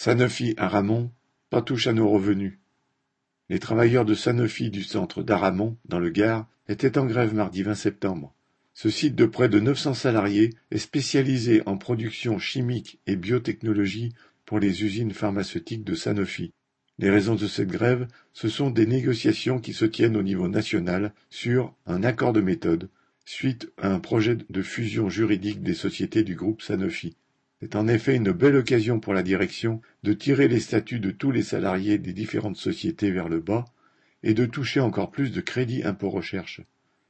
Sanofi Aramon, pas touche à nos revenus. Les travailleurs de Sanofi du centre d'Aramon, dans le Gard, étaient en grève mardi 20 septembre. Ce site de près de 900 salariés est spécialisé en production chimique et biotechnologie pour les usines pharmaceutiques de Sanofi. Les raisons de cette grève, ce sont des négociations qui se tiennent au niveau national sur un accord de méthode, suite à un projet de fusion juridique des sociétés du groupe Sanofi. C'est en effet une belle occasion pour la direction de tirer les statuts de tous les salariés des différentes sociétés vers le bas et de toucher encore plus de crédit impôt recherche.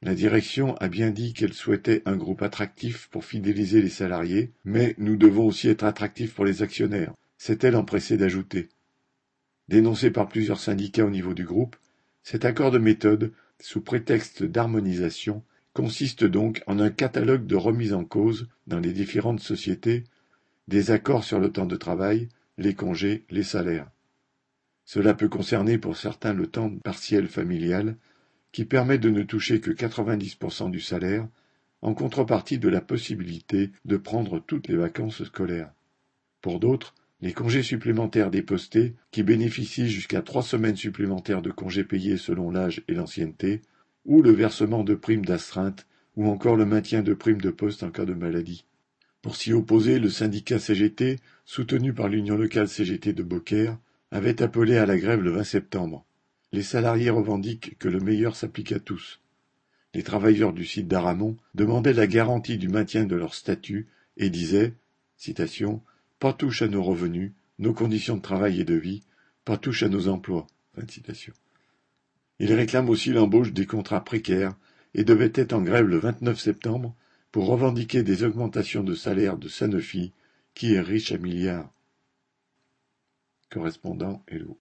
La direction a bien dit qu'elle souhaitait un groupe attractif pour fidéliser les salariés, mais nous devons aussi être attractifs pour les actionnaires, s'est-elle empressée d'ajouter. Dénoncé par plusieurs syndicats au niveau du groupe, cet accord de méthode, sous prétexte d'harmonisation, consiste donc en un catalogue de remises en cause dans les différentes sociétés des accords sur le temps de travail, les congés, les salaires. Cela peut concerner pour certains le temps partiel familial, qui permet de ne toucher que 90% du salaire, en contrepartie de la possibilité de prendre toutes les vacances scolaires. Pour d'autres, les congés supplémentaires dépostés, qui bénéficient jusqu'à trois semaines supplémentaires de congés payés selon l'âge et l'ancienneté, ou le versement de primes d'astreinte, ou encore le maintien de primes de poste en cas de maladie. Pour s'y opposer, le syndicat CGT, soutenu par l'union locale CGT de Beaucaire, avait appelé à la grève le 20 septembre. Les salariés revendiquent que le meilleur s'applique à tous. Les travailleurs du site d'Aramon demandaient la garantie du maintien de leur statut et disaient citation, Pas touche à nos revenus, nos conditions de travail et de vie, pas touche à nos emplois. Ils réclament aussi l'embauche des contrats précaires et devaient être en grève le 29 septembre pour revendiquer des augmentations de salaire de Sanofi, qui est riche à milliards. Correspondant Hello.